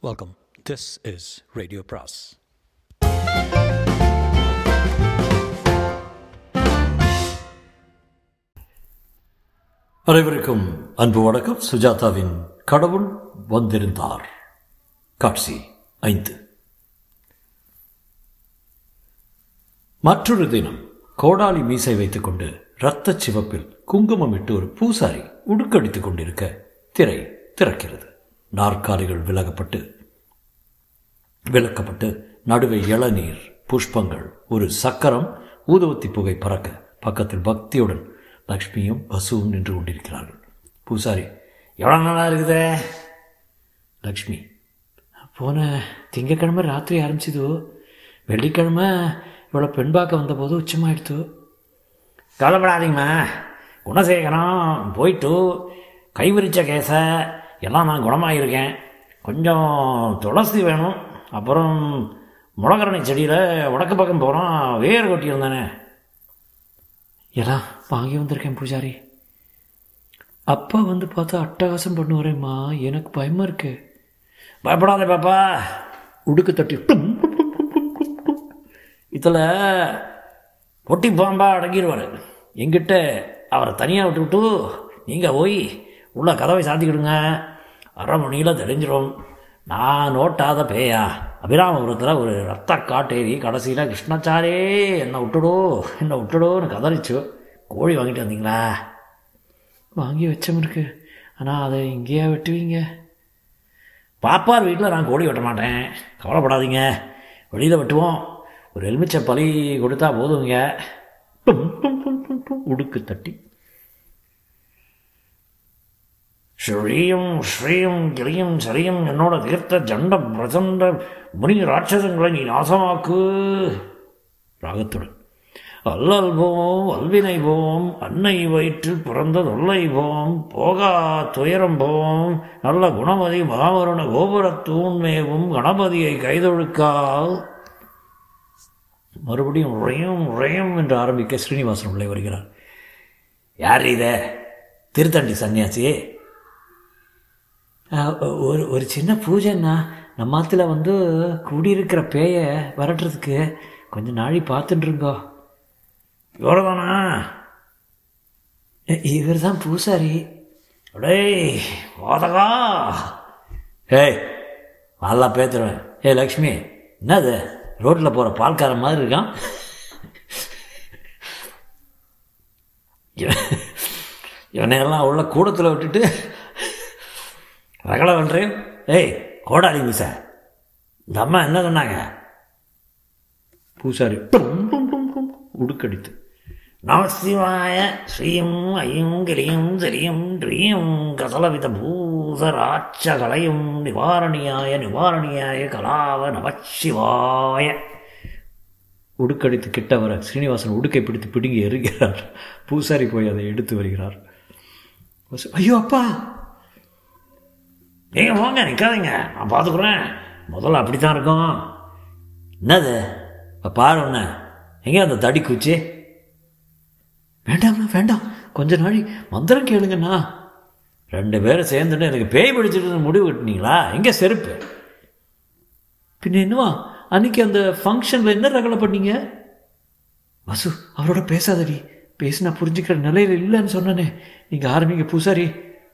Welcome this is radio பிராஸ் அனைவருக்கும் அன்பு வணக்கம். சுஜாதாவின் கடவுள் வந்திருந்தார். காட்சி ஐந்து. மற்றொரு தினம் கோடாலி மீசை வைத்துக்கொண்டு இரத்த சிவப்பில் குங்குமம் இட்டு ஒரு பூசாரி உடுக்கடித்துக் கொண்டிருக்க திரை திறக்கிறது. நாற்காலிகள் விலகப்பட்டு விளக்கப்பட்டு நடுவே இளநீர் புஷ்பங்கள் ஒரு சக்கரம் ஊதுவத்தி புகை பறக்க பக்கத்தில் பக்தியுடன் லக்ஷ்மியும் பசுவும் நின்று கொண்டிருக்கிறார்கள். பூசாரி எவ்வளோ நல்லா இருக்குதே? லக்ஷ்மி போன திங்கக்கிழமை ராத்திரி ஆரம்பிச்சது? வெள்ளிக்கிழமை இவ்வளோ பெண் பார்க்க வந்தபோது உச்சமாயிடுத்து? கவலைப்படாதீங்கம்மா. குணசேகரம் போயிட்டு கைவிரிச்ச கேச எல்லாம் நான் குணமாயிருக்கேன். கொஞ்சம் துளசி வேணும். அப்புறம் முளகரணி செடியில் வடக்கு பக்கம் போகிறோம் வேர் கொட்டியிருந்தானே. எல்லாம் வாங்கி வந்திருக்கேன் பூஜாரி. அப்பா வந்து பார்த்தா அட்டகாசம் பண்ணுவாரேம்மா. எனக்கு பயமாக இருக்கு. பயப்படாத பாப்பா. உடுக்கு தட்டி இதில் பொட்டி பாம்பா அடங்கிடுவார் எங்கிட்ட அவரை தனியாக விட்டுவிட்டு நீங்கள் போய் உள்ள கதவை சாத்திக்கிடுங்க. அரை மணியில் தெரிஞ்சிடும் நான் நோட்டாத பேயா. அபிராமபுரத்தில் ஒரு ரத்த காட்டேரி கடைசியில் கிருஷ்ணாச்சாரே என்னை விட்டுடோ என்னை விட்டுடோன்னு கதறிச்சு கோழி வாங்கிட்டு வந்தீங்களா? வாங்கி வச்சம் இருக்கு. ஆனால் அதை இங்கேயா வெட்டுவீங்க? பாப்பார் வீட்டில் நான் கோழி வெட்ட மாட்டேன். கவலைப்படாதீங்க. வெளியில் வெட்டுவோம். ஒரு எலுமிச்சை பலி கொடுத்தா போதுங்க. டும், டும், டும், டும், டும், உடுக்கு தட்டி. ஸ்ரீயும் ஸ்ரீயும் கிளியும் சரியும் என்னோட தீர்த்த ஜண்ட பிரசண்ட முனி ராட்சசங்களை நீ நாசமாக்கு. ராகத்துடன். அல்லல் போம் அல்வினை போம் அன்னை வயிற்றில் பிறந்த தொல்லை போம் போகா துயரம் போம் நல்ல குணமதி மகாவருண கோபுரத்தூண்மேவும் கணபதியை கைதொழுக்கால். மறுபடியும் உறையும் உறையும் என்று ஆரம்பிக்க ஸ்ரீனிவாசன் உள்ளே வருகிறார். யார் இத? திருத்தண்டி சன்னியாசியே? ஒரு ஒரு சின்ன பூஜைன்னா நம்ம ஆத்துல வந்து கூடியிருக்கிற பேயை விரட்டுறதுக்கு கொஞ்சம் நாழி பார்த்துட்டுருங்கோ. இவ்வளோதானா இவர் தான் பூசாரி. அடேய் வாதகா. ஏய் நல்லா பேத்துருவேன் ஏய் லக்ஷ்மி என்னது? ரோட்டில் போகிற பால்காரன் மாதிரி இருக்கான். இவனையெல்லாம் உள்ள கூடத்தில் விட்டுட்டு ரகலை பண்ணுறேன் ஏய் கோடாலி மிச இந்த அம்மா என்ன சொன்னாங்க? பூசாரி டும், டும், உடுக்கடித்து நமசிவாய ஸ்ரீயும் ஐயும் கிரியும் சரியும் ட்ரீயும் கசலவித பூசராட்சகலையும் நிவாரணியாய நிவாரணியாய கலாவ நமசிவாய உடுக்கடித்து கிட்ட வர ஸ்ரீனிவாசன் உடுக்கை பிடித்து பிடுங்கி எறுகிறார். பூசாரி போய் அதை எடுத்து வருகிறார். ஐயோ அப்பா! நீங்கள் போங்க நிற்காதீங்க நான் பார்த்துக்குறேன் முதல்ல அப்படி தான் இருக்கும். என்னது? இப்போ பாரு ஒன்று எங்கே அந்த தடி குச்சி வேண்டாம்ண்ணா வேண்டாம். கொஞ்ச நாளை மந்திரம் கேளுங்கண்ணா. ரெண்டு பேரும் சேர்ந்துட்டு எனக்கு பேய் பிடிச்சிட்டு முடிவு கட்டினீங்களா? எங்கே செருப்பு? பின்ன என்னவா? அன்னைக்கு அந்த ஃபங்க்ஷனில் என்ன ரகலை பண்ணீங்க? வசு அவரோட பேசாதடி. பேசினா புரிஞ்சுக்கிற நிலையில் இல்லைன்னு சொன்னனே. நீங்கள் ஆரம்பிங்க பூசாரி.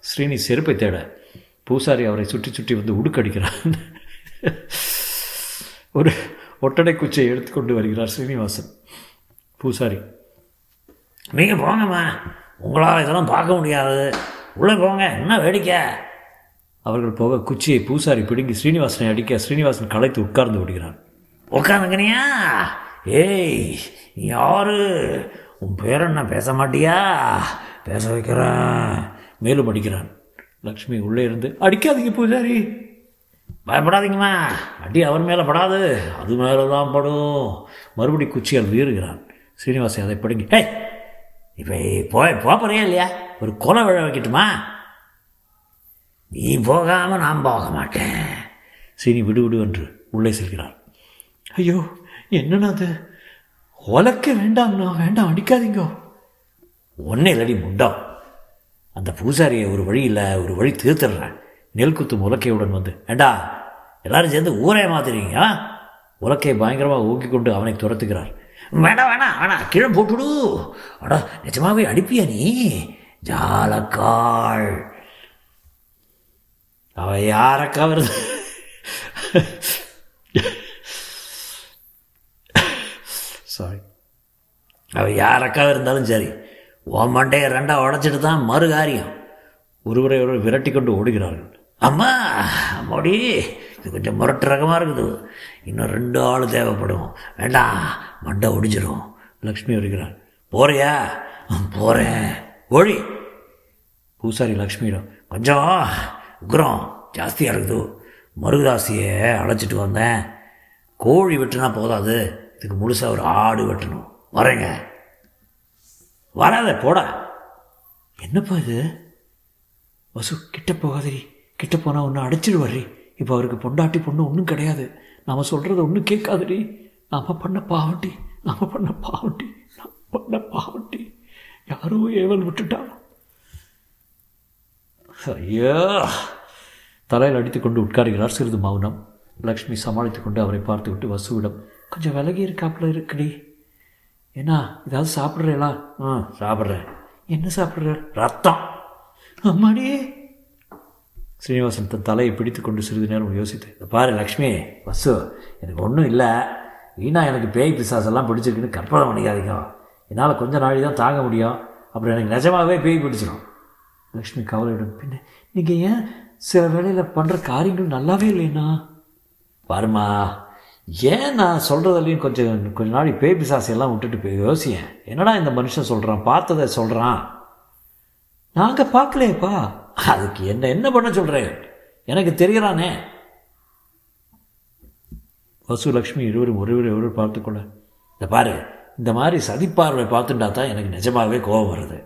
ஸ்ரீனி செருப்பை தேட. பூசாரி அவரை சுற்றி சுற்றி வந்து உடுக்கடிக்கிறார். ஒரு ஒட்டடை குச்சியை எடுத்துக்கொண்டு வருகிறார் ஸ்ரீனிவாசன் பூசாரி நீங்கள் போங்கம்மா. உங்களால் இதெல்லாம் பார்க்க முடியாது. உள்ளே போங்க. என்ன வேடிக்கை? அவர்கள் போக குச்சியை பூசாரி பிடுங்கி ஸ்ரீனிவாசனை அடிக்க ஸ்ரீனிவாசன் களைத்து உட்கார்ந்து விடுகிறான். உட்காந்துங்கனியா ஏய் நீ யாரு? உன் பேர் என்ன? பேச மாட்டியா? பேச வைக்கிறேன். மேலும் அடிக்கிறான். லக்ஷ்மி உள்ளே இருந்து அடிக்காதீங்க பூஜாரி. பயப்படாதீங்கம்மா. அடி அவர் மேலே படாது. அது மேலே தான் படும். மறுபடி குச்சியால் வீறுகிறான். ஸ்ரீனிவாசன் அதை பிடுங்கி ஏய் இப்போ போய் போப்பறையா இல்லையா? ஒரு கொலை விழ வைக்கட்டுமா? நீ போகாமல் நான் போக மாட்டேன். சீனி விடு விடு என்று உள்ளே செல்கிறார் ஐயோ என்னண்ணா அது? உலக்க வேண்டாம்ண்ணா. வேண்டாம் அடிக்காதீங்கோ. ஒன்னே இல்லடி முண்டம் அந்த பூசாரியை ஒரு வழி இல்லை ஒரு வழி தீர்த்துடுறேன். நெல் குத்து உலக்கையுடன் வந்து ஏண்டா எல்லாரும் சேர்ந்து ஊரே மாத்துறீங்க உலக்கையை பயங்கரமாக ஊக்கி கொண்டு அவனை துரத்துக்கிறார் வேணா வேணா வேணா கீழே போட்டுடு. அடா நிஜமாவே அடிப்பியா நீ? ஜாலக்காள் அவ யாரக்கா வருது சாரி அவ யாரக்கா இருந்தாலும் சரி. ஓ மண்டையை ரெண்டா உடச்சிட்டு தான் மறு காரியம். ஒருவரை ஒருவர் விரட்டி கொண்டு ஓடுகிறார்கள். அம்மா அம்மாடி இது கொஞ்சம் முரட்டு ரகமாக இருக்குது. இன்னும் ரெண்டு ஆள் தேவைப்படும். வேண்டாம் மண்டை ஒடிஞ்சிடும் லக்ஷ்மி வருகிறார் போறியா? போகிறேன் ஒழி பூசாரி லக்ஷ்மியிடம் கொஞ்சம் உக்ரம் ஜாஸ்தியாக இருக்குது. மருதாசியை அழைச்சிட்டு வந்தேன். கோழி வெட்டினா போதாது. இதுக்கு முழுசாக ஒரு ஆடு வெட்டணும். வரேங்க. வராத போடா. என்னப்பா இது? வசு கிட்ட போகாதரி கிட்ட போனால் ஒன்று அடைச்சிடுவாரி இப்போ அவருக்கு பொண்டாட்டி பொண்ணு ஒன்றும் கிடையாது. நாம் சொல்கிறத ஒன்றும் கேட்காதடி. நாம் பண்ண பாவண்டி நாம் பண்ண பாவண்டி நாம் பண்ண பாவண்டி யாரோ ஏவல் விட்டுட்டா. ஐயோ. தலையில் அடித்து கொண்டு உட்காருகிறார் சிறிது மௌனம். லக்ஷ்மி சமாளித்துக் கொண்டு அவரை பார்த்துவிட்டு வசுவிடம் கொஞ்சம் விலகி இருக்காப்புல இருக்குடி. என்ன ஏதாவது சாப்பிட்றீங்களா ஆ சாப்பிட்றேன். என்ன சாப்பிட்ற ரத்தம். அம்மாடி. ஸ்ரீனிவாசன் தன் தலையை பிடித்து கொண்டு சிறிது நேரம் யோசித்து "இதை பாரு லக்ஷ்மி வசு எனக்கு ஒன்றும் இல்லை. வீணா எனக்கு பேய் பிசாசெல்லாம் பிடிச்சிருக்குன்னு கற்பனை பண்ணிக்காதீங்க. என்னால் கொஞ்ச நாளி தான் தாங்க முடியும். அப்புறம் எனக்கு நிஜமாகவே பேய் பிடிச்சிடும் லக்ஷ்மி கவலையுடன் பின்ன நீங்கள் ஏன் சில வேளையில் பண்ணுற காரியங்கள் நல்லாவே இல்லைண்ணா? பாருமா ஏன் நான் சொல்கிறதுலையும் கொஞ்சம் கொஞ்ச நாளை பேய் பிசாசையெல்லாம் விட்டுட்டு போய் யோசியேன். என்னடா இந்த மனுஷன் சொல்கிறான் பார்த்ததை சொல்கிறான் நாங்கள் பார்க்கலையேப்பா. அதுக்கு என்ன என்ன பண்ண சொல்கிறேன் எனக்கு தெரிகிறானே வசு லக்ஷ்மி இருவரும் ஒருவர் ஒருவர் பார்த்துக்கொள்ள இந்த பாரு இந்த மாதிரி சதிப்பார்வை பார்த்துட்டா தான் எனக்கு நிஜமாகவே கோபம் வருது.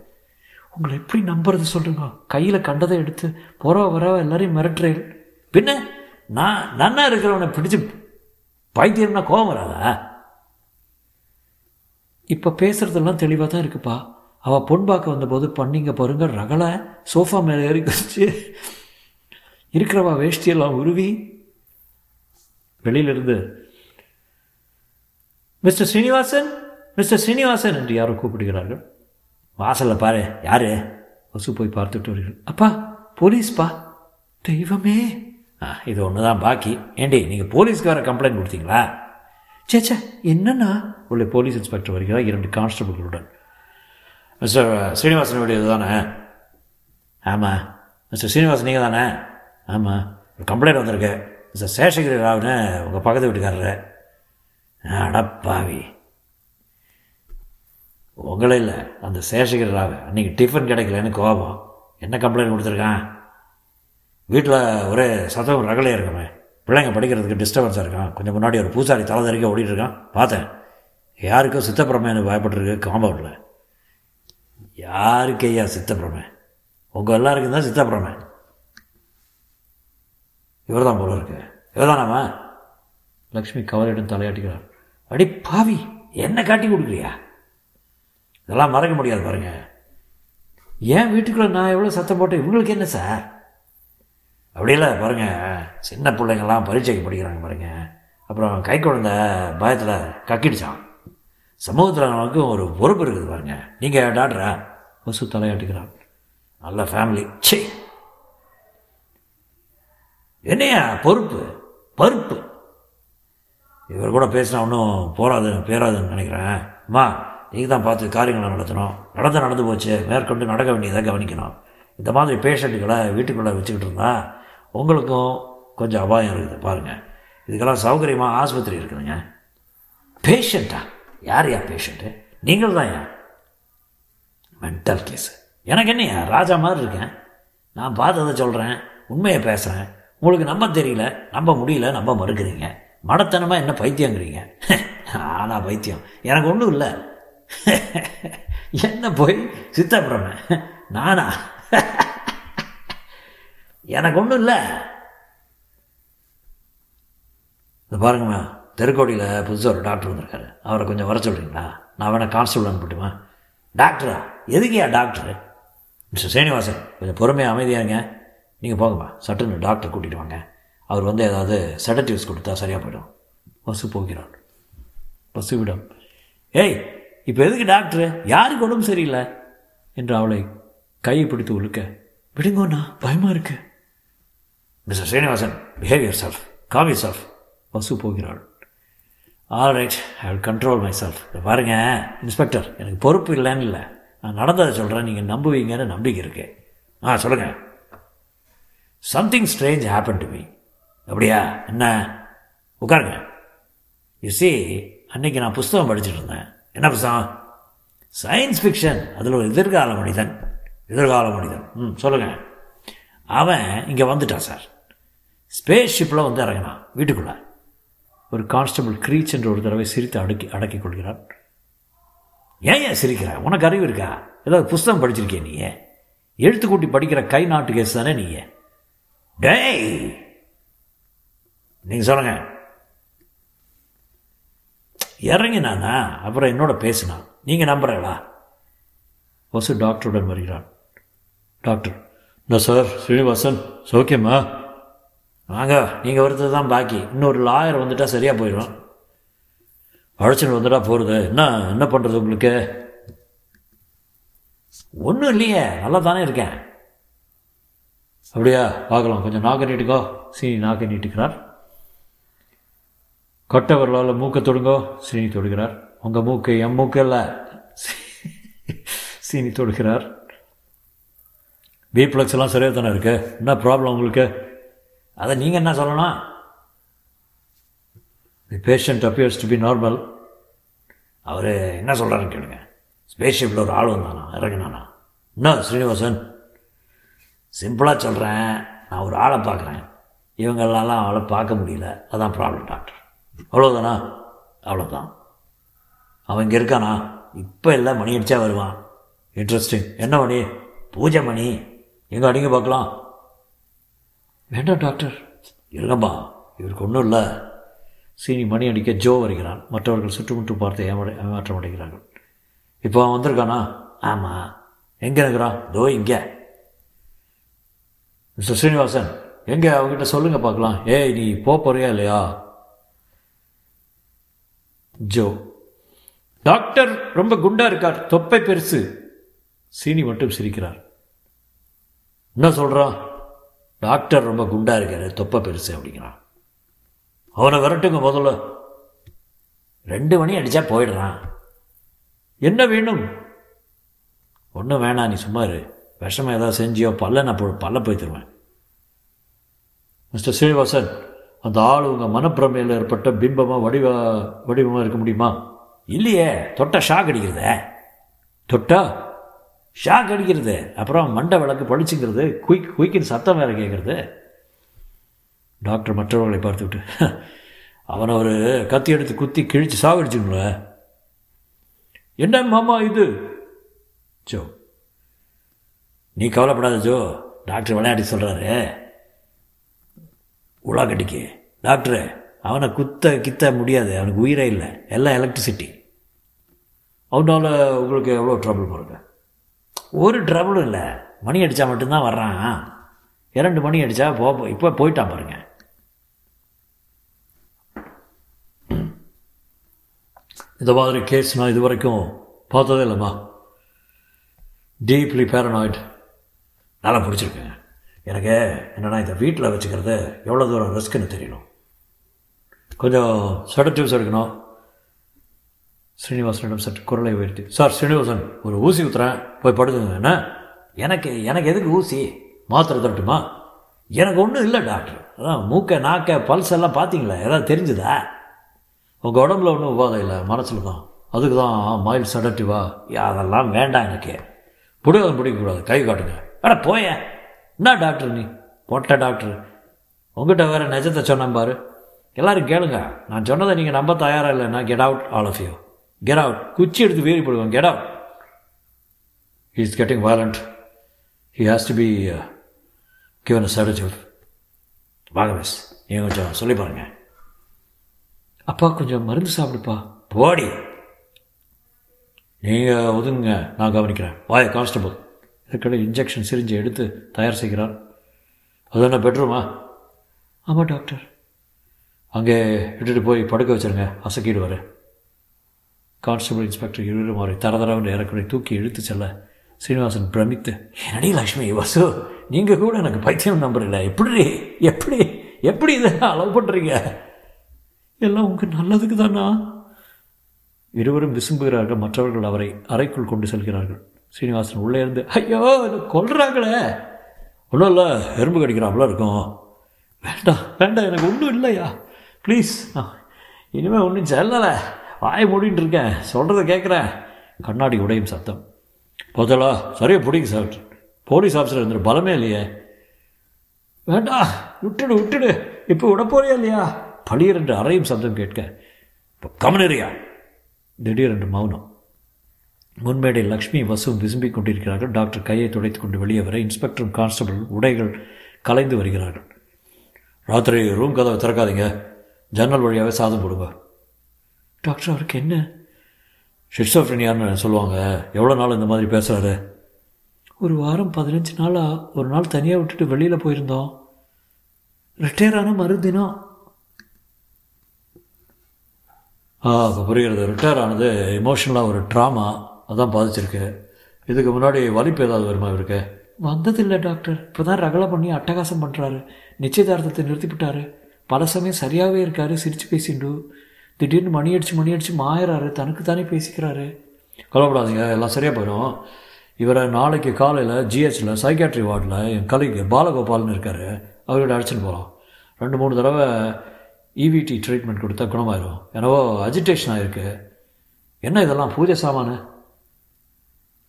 உங்களை எப்படி நம்புறது சொல்லுங்க கையில் கண்டதை எடுத்து போற வர எல்லாரையும் மிரட்டுறேன் பின்ன நான் நன்னா இருக்கிறவனை பிடிச்சி பைத்தியம்னா கோபம் வராதா? இப்போ பேசுறதெல்லாம் தெளிவாக தான் இருக்குப்பா. அவள் பொன் பார்க்க வந்தபோது பண்ணிங்க பாருங்க ரகலை. சோஃபா மேலே ஏறி வச்சு இருக்கிறவா வேஷ்டியெல்லாம் உருவி வெளியிலிருந்து மிஸ்டர் ஸ்ரீனிவாசன் மிஸ்டர் ஸ்ரீனிவாசன் என்று யாரோ கூப்பிடுகிறார்கள். வாசலில் பாரு யாரு? வசு போய் பார்த்துட்டு வருகிறேன் அப்பா போலீஸ்ப்பா தெய்வமே. ஆ இது ஒன்று தான் பாக்கி. ஏண்டி நீங்கள் போலீஸ்க்கு கம்ப்ளைண்ட் கொடுத்தீங்களா? சேச்சா என்னன்னா என்னண்ணா? உள்ளே போலீஸ் இன்ஸ்பெக்டர் வருகிறார் இரண்டு கான்ஸ்டபிள்களுடன் மிஸ்டர் ஸ்ரீனிவாசன் வீடு இதுதானே? ஆமாம் மிஸ்டர் ஸ்ரீனிவாசன் நீங்கள் தானே ஆமாம் ஒரு கம்ப்ளைண்ட் வந்திருக்கு. மிஸ்டர் சேஷகிரி ராவ்னு உங்கள் பக்கத்து வீட்டுக்காரரு. அடப்பாவி உங்களே இல்லை அந்த சேஷகிரி ராவ் அன்றைக்கி டிஃபன் கிடைக்கலன்னு கோபம். என்ன கம்ப்ளைண்ட் கொடுத்துருக்கான்? வீட்டில் ஒரே சத்தம் ரகலையாக இருக்குமே பிள்ளைங்க படிக்கிறதுக்கு டிஸ்டர்பன்ஸாக இருக்கான். கொஞ்சம் முன்னாடி ஒரு பூசாரி தலை தறிக்க ஓடிட்டுருக்கான் பார்த்தேன். யாருக்கும் சித்தப்பிரமேனு பயப்பட்டுருக்கு காம்பவுண்டில் யாருக்கு ஐயா சித்தப்பிரமை? உங்கள் எல்லாருக்கும் தான் சித்தப்பிரமை. இவர் தான் போல இருக்கு. இவர்தானாமா? லக்ஷ்மி கவலையிடம் தலையாட்டிக்கிறார். அடி பாவி என்ன காட்டி கொடுக்குறியா? இதெல்லாம் மறக்க முடியாது பாருங்க. ஏன் வீட்டுக்குள்ளே நான் எவ்வளோ சத்தம் போட்டேன்? இவங்களுக்கு என்ன சார்? அப்படி இல்லை பாருங்க. சின்ன பிள்ளைங்கள்லாம் பரீட்சைக்கு படிக்கிறாங்க பாருங்க. அப்புறம் கை குழந்த பயத்தில் கக்கிடுச்சான் சமூகத்தில் நமக்கு ஒரு பொறுப்பு இருக்குது பாருங்க. நீங்கள் டாக்டரா? வசு தலையாட்டுக்கிறான் நல்ல ஃபேமிலி சே என்னையா பொறுப்பு? பருப்பு. இவர் கூட பேசினா ஒன்றும் போராது பேராதுன்னு நினைக்கிறேன். அம்மா நீங்கள் தான் பார்த்து காரியங்களை நடத்தணும். நடந்து நடந்து போச்சு. மேற்கொண்டு நடக்க வேண்டியதாக கவனிக்கணும். இந்த மாதிரி பேஷண்ட்டுகளை வீட்டுக்குள்ளே வச்சுக்கிட்டு இருந்தால் உங்களுக்கும் கொஞ்சம் அபாயம் இருக்குது பாருங்கள் இதுக்கெல்லாம் சௌகரியமாக ஆஸ்பத்திரி இருக்குதுங்க பேஷண்ட்டா யார் யா பேஷண்ட்டு நீங்கள் தான் யா? மென்டல் கேஸு எனக்கு என்னையா? ராஜா மாதிரி இருக்கேன். நான் பார்த்ததை சொல்கிறேன் உண்மையை பேசுகிறேன் உங்களுக்கு நம்ப தெரியல நம்ப முடியல நம்ப மறுக்கிறீங்க. மடத்தனமாக என்ன பைத்தியங்கிறீங்க? ஆனால் பைத்தியம். எனக்கு ஒன்றும் இல்லை. என்ன போய் சித்தப்படுறேன்? நானா? எனக்கு ஒன்றும் இல்லை. இந்த பாருங்கம்மா தெருக்கோடியில் புதுசாக ஒரு டாக்டர் வந்திருக்காரு. அவரை கொஞ்சம் வர சொல்கிறீங்களா நான் வேணால் கான்ஸ்டபிள் அனுப்பிட்டுமா? டாக்டரா? எதுக்குயா டாக்டரு? மிஸ்டர் ஸ்ரீனிவாசன் கொஞ்சம் பொறுமையாக அமைதியாங்க நீங்கள் போங்கம்மா சட்டுன்னு டாக்டர் கூட்டிகிட்டு வாங்க. அவர் வந்து ஏதாவது செடட்டிவ்ஸ் கொடுத்தா சரியாக போயிடும். பஸ்ஸு போகிறான். பஸ்ஸு விடும். ஏய் இப்போ எதுக்கு டாக்டரு? யாருக்கு உடம்பு சரியில்லை? என்று அவளை கையை பிடித்து உழுக்க விடுங்கண்ணா பயமாக இருக்கு. Mister Srinivasan behave yourself calm yourself bus போகிறாள் all right I will control myself பாருங்க இன்ஸ்பெக்டர் எனக்கு பொறுப்பு இல்லைன்னு இல்லை. நான் நடந்ததை சொல்கிறேன் நீங்கள் நம்புவீங்கன்னு நம்பிக்கை இருக்கு. ஆ சொல்லுங்கள் something strange happen to me அப்படியா? என்ன? உட்காருங்க. யூ சி அன்னைக்கு நான் புஸ்தகம் படிச்சுட்டு இருந்தேன். என்ன புஸ்தகம்? சயின்ஸ் ஃபிக்ஷன் அதில் ஒரு எதிர்கால மனிதன். எதிர்கால மனிதன். ம் சொல்லுங்கள் அவன் இங்கே வந்துட்டான் சார். ஸ்பேஸ் ஷிப்பில் வந்து இறங்கினான். வீட்டுக்குள்ளே. ஒரு கான்ஸ்டபிள் க்ரீச் என்று ஒரு தடவை சிரித்து அடக்கி அடக்கிக் கொள்கிறான். ஏன் ஏன் சிரிக்கிற? உனக்கு அறிவு இருக்கா? ஏதாவது புஸ்தகம் படிச்சிருக்கிய நீ எழுத்து கூட்டி படிக்கிற கை நாட்டு கேஸ் தானே நீ டேய்! நீங்கள் சொல்லுங்க. இறங்கினானா? அப்புறம் என்னோட பேசினான் நீங்கள் நம்புறீங்களா? வசு டாக்டருடன் வருகிறான். டாக்டர் என்ன சார் ஸ்ரீனிவாசன் சௌக்கியமா? வாங்க நீங்கள் வருது தான் பாக்கி. இன்னொரு லாயர் வந்துட்டால் சரியாக போயிடும். அழைச்சின்னு வந்துட்டா போகிறது என்ன என்ன பண்ணுறது உங்களுக்கு? ஒன்றும் இல்லையே நல்லா தானே இருக்கேன். அப்படியா பார்க்கலாம். கொஞ்சம் நாக்க நீட்டுக்கோ சீனி நாக்க நீட்டுக்கிறார் கொட்டை வரலால் மூக்கை தொடுங்கோ. சீனி தொடுகிறார். உங்கள் மூக்கு என் மூக்கு இல்லை சீனி தொடுகிறார். பிப்ளக்ஸ் எல்லாம் சரியாக தானே இருக்கு? என்ன ப்ராப்ளம் உங்களுக்கு? அதை நீங்கள் என்ன சொல்லணும்? The patient appears to be normal அவர் என்ன சொல்கிறாருன்னு கேளுங்க. ஸ்பேஸ்ஷிப்பில் ஒரு ஆள் வந்தானா? இறங்கினானா? என்ன ஸ்ரீனிவாசன் சிம்பிளாக சொல்கிறேன் நான் ஒரு ஆளை பார்க்குறேன். இவங்களெல்லாம் அவளை பார்க்க முடியல. அதான் ப்ராப்ளம் டாக்டர் அவ்வளோதானா அவ்வளோதான் அவன் இங்கே இருக்கானா? இப்போ இல்லை மணி அடித்தா வருவான். இன்ட்ரெஸ்டிங் என்ன மணி? பூஜை மணி. எங்கே அடிங்க பார்க்கலாம். வேண்டாம் டாக்டர். இல்லைம்மா இவருக்கு ஒன்றும் இல்லை. சீனி மணி அடிக்க ஜோ வருகிறான். மற்றவர்கள் சுற்றுமுற்று பார்த்து ஏமாட ஏமாற்றம் அடைகிறார்கள். இப்போ அவன் வந்திருக்கானா? ஆமாம் எங்கே இருக்கிறான்? தோ இங்கே. மிஸ்டர் ஸ்ரீனிவாசன் எங்கே? அவங்ககிட்ட சொல்லுங்கள் பார்க்கலாம். ஏய் நீ போக போறியா இல்லையா? ஜோ. டாக்டர் ரொம்ப குண்டா இருக்கார். தொப்பை பெருசு. சீனி மட்டும் சிரிக்கிறார். என்ன சொல்கிறான் டாக்டர் ரொம்ப குண்டா இருக்காரு தொப்பை பெருசு அப்படிங்கிறான். அவனை விரட்டுங்க முதல்ல. ரெண்டு மணி அடித்தா போயிடுறான். என்ன வேணும்? ஒன்றும் வேணாம் நீ சும்மா இரு. விஷம் ஏதாவது செஞ்சியோ பல்ல நான் பல்ல போய் மிஸ்டர் ஸ்ரீனிவாசன் அந்த ஆள் உங்கள் மனப்பிரமையில் ஏற்பட்ட பிம்பமாக வடிவ வடிவமாக இருக்க முடியுமா? இல்லையே தொட்டா ஷாக் அடிக்கிறதே. தொட்டா? ஷாக் அடிக்கிறது. அப்புறம் மண்டை விளக்கு பழிச்சுங்கிறது குயிக் குயிக்கின் சத்தம் வேறு கேட்குறது டாக்டர் மற்றவர்களை பார்த்துவிட்டு அவனை ஒரு கத்தி எடுத்து குத்தி கிழிச்சு சாவடிச்சுங்களே என்ன மாமா இது? ஜோ நீ கவலைப்படாத ஜோ டாக்டர் விளையாடி சொல்கிறாரு உலாக்கட்டிக்கு டாக்டரு அவனை குத்த கித்த முடியாது அவனுக்கு உயிரே இல்லை எல்லாம் எலக்ட்ரிசிட்டி அவனால் உங்களுக்கு எவ்வளோ ட்ரபிள் பாருங்கள் ஒரு ட்ரபுளும் இல்லை. மணி அடித்தா மட்டும்தான் வர்றான். இரண்டு மணி அடித்தா போ இப்போ போயிட்டான் பாருங்க. இந்த மாதிரி கேஸ் நான் இது வரைக்கும் பார்த்ததே இல்லைம்மா. டீப்லி பேரனாய்ட் நல்லா பிடிச்சிருக்கேன். எனக்கு என்னென்னா இந்த வீட்டில் வச்சுக்கிறது எவ்வளோ தூரம் ரிஸ்க்குன்னு தெரியணும். கொஞ்சம் செடட்டிவ்ஸ் எடுக்கணும். ஸ்ரீனிவாசனிடம் சற்று குரலை உயர்த்தி சார் ஸ்ரீனிவாசன் ஒரு ஊசி ஊத்துறேன். போய் படுத்துங்க என்ன? எனக்கு எனக்கு எதுக்கு ஊசி? மாத்திரை தரட்டுமா? எனக்கு ஒன்றும் இல்லை டாக்டர். அதான் மூக்க நாக்க பல்ஸ் எல்லாம் பார்த்தீங்களா? ஏதாவது தெரிஞ்சுதா? உங்கள் உடம்புல ஒன்றும் உபாதை இல்லை மனசில் தான். அதுக்கு தான் மயில் சடட்டிவா அதெல்லாம் வேண்டாம் எனக்கு. பிடிவாத பிடிக்கக்கூடாது. கை காட்டுங்க. அட போய. என்ன டாக்டர் நீ? போட்ட டாக்டர். உங்ககிட்ட வேறு நிஜத்தை சொன்னேன் பாரு. எல்லோரும் கேளுங்க. நான் சொன்னதை நீங்கள் நம்ப தயாராக இல்லைன்னா get out all of you get out குச்சி எடுத்து வீறி போடுவோம் get out he is getting violent he has to be given வாங்க மிஸ் நீங்கள் கொஞ்சம் சொல்லி பாருங்க. அப்பா கொஞ்சம் மருந்து சாப்பிடுப்பா. போடி. நீங்கள் ஒதுங்க நான் கவனிக்கிறேன். வாய கான்ஸ்டபிள் இதுக்கடை இன்ஜெக்ஷன் சிரிஞ்சு எடுத்து தயார் செய்கிறார். அது என்ன பெட்ரூமா ஆமாம் டாக்டர் அங்கே இட்டுட்டு போய் படுக்க வச்சிருங்க. அசக்கிடுவார். கான்ஸ்டபிள் இன்ஸ்பெக்டர் இருவரும் அவரை தரதரவென்று இறக்குறை தூக்கி இழுத்து செல்ல சீனிவாசன் பிரமித்து என்னடி லக்ஷ்மி வசு நீங்கள் கூட எனக்கு பைத்தியம் நம்பர் இல்லை எப்படி எப்படி எப்படி இதை அலோவ் பண்ணுறீங்க எல்லாம் உங்கள் நல்லதுக்கு தானா? இருவரும் விசும்புகிறார்கள் மற்றவர்கள் அவரை அறைக்குள் கொண்டு செல்கிறார்கள். சீனிவாசன் உள்ளே இருந்து ஐயோ இதை கொல்றாங்களே? ஒன்றும் இல்லை எறும்பு கடிக்கிறாப்புல இருக்கும். வேண்டாம் வேண்டாம் எனக்கு ஒன்றும் இல்லையா? ப்ளீஸ் இனிமேல் ஒன்றும் செல்லலை வாய மூடிட்டு இருக்கேன் சொல்கிறத கேட்குறேன் கண்ணாடி உடையும் சத்தம். போதலா சரியா பிடிங்க சார். போலீஸ் ஆஃபீஸர் இருந்துரு பலமே இல்லையே. வேண்டாம் விட்டுடு விட்டுடு. இப்போ விட போறியா இல்லையா? பளியர் என்று அறையும் சத்தம் கேட்க. இப்போ கமனரியா? திடீரென்று மௌனம். முன்மேடை லக்ஷ்மி வசுவும் விசும்பிக் கொண்டிருக்கிறார்கள். டாக்டர் கையை துடைத்து கொண்டு வெளியே வர இன்ஸ்பெக்டரும் கான்ஸ்டபிள் உடைகள் கலைந்து வருகிறார்கள். ராத்திரி ரூம் கதவை திறக்காதீங்க. ஜன்னல் வழியாகவே சாதம் போடுங்க. டாக்டர் அவருக்கு என்ன? ஷிட்ஸோஃப்ரினியான்னு சொல்லுவாங்க. எவ்வளோ நாள் இந்த மாதிரி பேசுகிறாரு ஒரு வாரம் பதினஞ்சு நாளாக ஒரு நாள் தனியாக விட்டுட்டு வெளியில் போயிருந்தோம். ரிட்டையர் ஆன மறுதினம். ஆ இப்போ புரிகிறது. ரிட்டையர் ஆனது எமோஷனலாக ஒரு ட்ராமா அதான் பாதிச்சிருக்கு. இதுக்கு முன்னாடி வலிப்பு ஏதாவது வருமா இவருக்கு? வந்ததில்லை டாக்டர் இப்போ தான் ரகலை பண்ணி அட்டகாசம் பண்ணுறாரு நிச்சயதார்த்தத்தை நிறுத்திவிட்டாரு. பல சமயம் சரியாகவே இருக்காரு. சிரித்து பேசிண்டு. திடீர்னு மணி அடிச்சு மணி அடிச்சு மாயறாரு. தனக்கு தானே பேசிக்கிறாரு. கவலைப்படாதீங்க எல்லாம் சரியாக போயிடும். இவரை நாளைக்கு காலையில் ஜிஹெச்சில் சைக்காட்ரி வார்டில் என் கலைக்கு பாலகோபால்னு இருக்கார். அவர்கிட்ட அழைச்சிட்டு போகிறோம் ரெண்டு மூணு தடவை இவிடி ட்ரீட்மெண்ட் கொடுத்தா குணமாயிரும். என்னவோ அஜிடேஷன் ஆகிருக்கு என்ன இதெல்லாம் பூஜை சாமானு?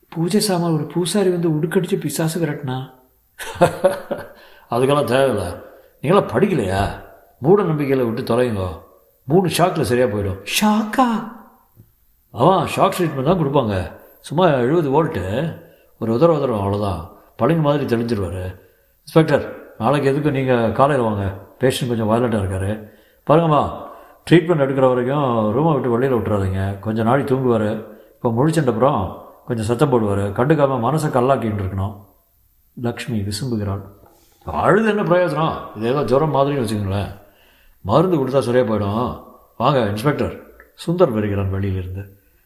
பூஜை சாமான் ஒரு பூசாரி வந்து உடுக்கடிச்சு பிசாசு விரட்டினா? அதுக்கெல்லாம் தேவையில்லை. நீங்களாம் படிக்கலையா? மூட நம்பிக்கையில் விட்டு தொலைங்கோ. மூணு ஷாக்கில் சரியாக போயிடும். ஷாக்கா அவன் ஷாக் ட்ரீட்மெண்ட் தான் கொடுப்பாங்க. சும்மா எழுபது வோல்ட்டு ஒரு உதர உதரம் அவ்வளோதான் பழைய மாதிரி தெளிஞ்சிருவார். இன்ஸ்பெக்டர் நாளைக்கு எதுக்கு நீங்கள் காலையில் வாங்க? பேஷண்ட் கொஞ்சம் வயலண்ட்டாக இருக்கார். பாருங்கம்மா ட்ரீட்மெண்ட் எடுக்கிற வரைக்கும் ரூமை விட்டு வெளியில் விட்டுறாதீங்க. கொஞ்சம் நாடி தூங்குவார். இப்போ முழிச்சண்டப்புறம் கொஞ்சம் சத்தம் போடுவார். கண்டுக்காமல் மனசை கல்லாக்கிட்டு இருக்கணும். லக்ஷ்மி விசும்புகிறாள். அழுது என்ன பிரயோஜனம்? இது ஏதோ ஜுரம் மாதிரின்னு வச்சுக்கோங்களேன். மருந்து கொடுத்தா சரியாக போயிடும். வாங்க இன்ஸ்பெக்டர். சுந்தர் வருகிறான் வெளியிலிருந்து.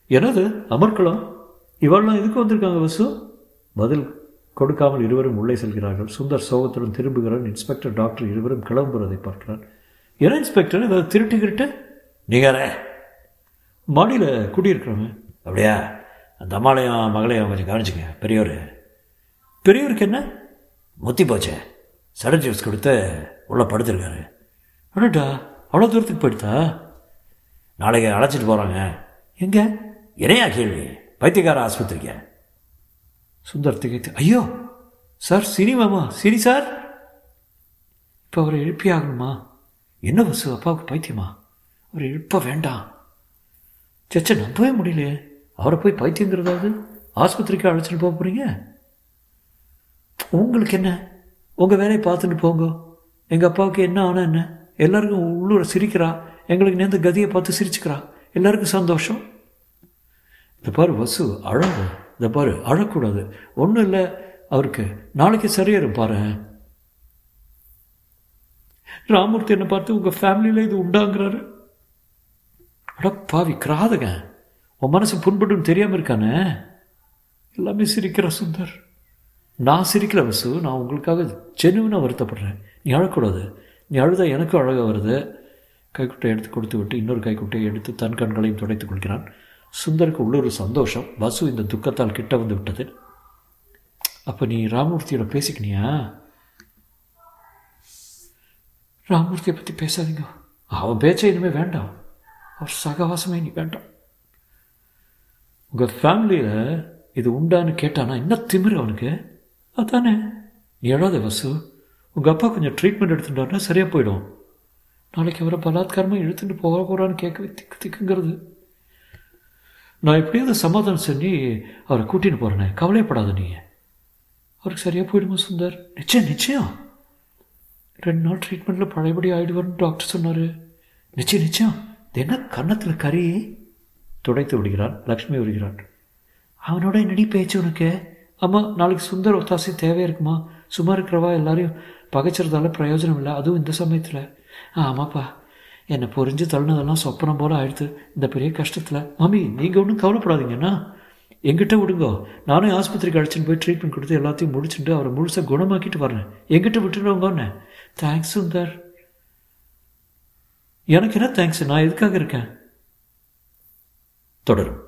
என்னது அமர்க்கலாம் இவெல்லாம் எதுக்கு வந்திருக்காங்க வசு? பதில் கொடுக்காமல் இருவரும் உள்ளே செல்கிறார்கள். சுந்தர் சோகத்துடன் திரும்புகிறான். இன்ஸ்பெக்டர் டாக்டர் இருவரும் கிளம்புறதை பார்க்கிறார். என்ன இன்ஸ்பெக்டர்? ஏதாவது திருட்டுக்கிட்டு நீங்களே மாடியில் குடியிருக்கிறவங்க. அப்படியா? அந்த அம்மாளையும் மகளையும் கொஞ்சம் கவனிச்சுங்க பெரியவர் பெரியவருக்கு என்ன? முத்தி போச்சே. சடன் ஜூஸ் கொடுத்து உள்ளே படுத்திருக்காரு. அடடா அவ்வளோ தூரத்துக்கு போயிடுதா? நாளைக்கு அழைச்சிட்டு போகிறாங்க எங்கே? என்னையா கேள்வி? பைத்தியக்கார ஆஸ்பத்திரிக்க? சுந்தர் திகைத்து ஐயோ சார் சினி மாமா சினி சார்? இப்போ அவரை எழுப்பி ஆகணுமா? என்ன வசு? அப்பாவுக்கு பைத்தியமா? அவரை எழுப்ப வேண்டாம். சச்சா நம்பவே முடியலையே. அவரை போய் பைத்தியங்கிறதாவது ஆஸ்பத்திரிக்கு அழைச்சிட்டு போக போகிறீங்க உங்களுக்கு என்ன? உங்கள் வேலையை பார்த்துட்டு போங்க. எங்கள் அப்பாவுக்கு என்ன ஆனால் என்ன? எல்லாருக்கும் உள்ளூர சிரிக்கிறா. எங்களுக்கு நேர்ந்த கதியை பார்த்து சிரிச்சுக்கிறா. எல்லாருக்கும் சந்தோஷம். இந்த பாரு வசு அழகு. இந்த பாரு அழக்கூடாது. ஒன்றும் இல்லை அவருக்கு நாளைக்கு சரியாக பாரு. ராமூர்த்தி என்னை பார்த்து உங்கள் ஃபேமிலியில் இது உண்டாங்கிறாரு. அட பாவி கிராதக. உன் மனசு புண்படும் தெரியாமல் இருக்கானே. எல்லாமே சிரிக்கிற சுந்தர். நான் சிரிக்கல வசு நான் உங்களுக்காக ஜெனுவனாக வருத்தப்படுறேன். நீ அழக்கூடாது. நீ அழுதா எனக்கும் அழகாக வருது. கைக்குட்டை எடுத்து கொடுத்து விட்டு இன்னொரு கைக்குட்டையை எடுத்து தன் கண்களையும் துடைத்துக் கொள்கிறான். சுந்தருக்கு உள்ளொரு சந்தோஷம். வசு இந்த துக்கத்தால் கிட்ட வந்து விட்டது. அப்போ நீ ராமூர்த்தியோட பேசிக்கினியா? ராமூர்த்தியை பற்றி பேசாதீங்க. அவன் பேச்சை இனிமேல் வேண்டாம். அவர் சகவாசமே நீ வேண்டாம். உங்கள் ஃபேமிலியில் இது உண்டான்னு கேட்டானா? என்ன திமிரு அவனுக்கு? அதானே. நீ எழாத வசு. உங்கள் அப்பா கொஞ்சம் ட்ரீட்மெண்ட் எடுத்துட்டாருன்னா சரியாக போயிடும். நாளைக்கு அவரை பலாத்காரமாக இழுத்துட்டு போக போகிறான்னு கேட்கவே திக்கு திக்குங்கிறது. நான் எப்படியாவது சமாதானம் செஞ்சு அவரை கூட்டின்னு போகிறேனே கவலைப்படாத நீ. அவருக்கு சரியாக போயிடுமா சுந்தர்? நிச்சயம் நிச்சயம். ரெண்டு நாள் ட்ரீட்மெண்ட்டில் பழையபடி ஆகிடுவார்னு டாக்டர் சொன்னார். நிச்சயம் நிச்சயம். என்ன கன்னத்தில் கறி துடைத்து விடுகிறான் லக்ஷ்மி விடுகிறான். அவனோட என்னடி பேச்சு உனக்கு? ஆமாம் நாளைக்கு சுந்தர் ஒத்தாசி தேவையாக இருக்குமா? சும்மா இருக்கிறவா? எல்லாரையும் பகைச்சிறதால பிரயோஜனம் இல்லை. அதுவும் இந்த சமயத்தில். ஆமாப்பா. என்னை புரிஞ்சு தள்ளினதெல்லாம் சொப்பனம் போல் ஆயிடுத்து இந்த பெரிய கஷ்டத்தில். மம்மி நீங்கள் ஒன்றும் கவலைப்படாதீங்கண்ணா எங்கிட்ட விடுங்கோ. நானே ஆஸ்பத்திரிக்கு அழைச்சின்னு போய் ட்ரீட்மெண்ட் கொடுத்து எல்லாத்தையும் முடிச்சுட்டு அவரை முழுசாக குணமாக்கிட்டு வரேன். எங்கிட்ட விட்டுருவோங்கன்னு தேங்க்ஸ் சுந்தர். எனக்கு என்ன தேங்க்ஸ் நான் எதுக்காக இருக்கேன்? தொடரும்.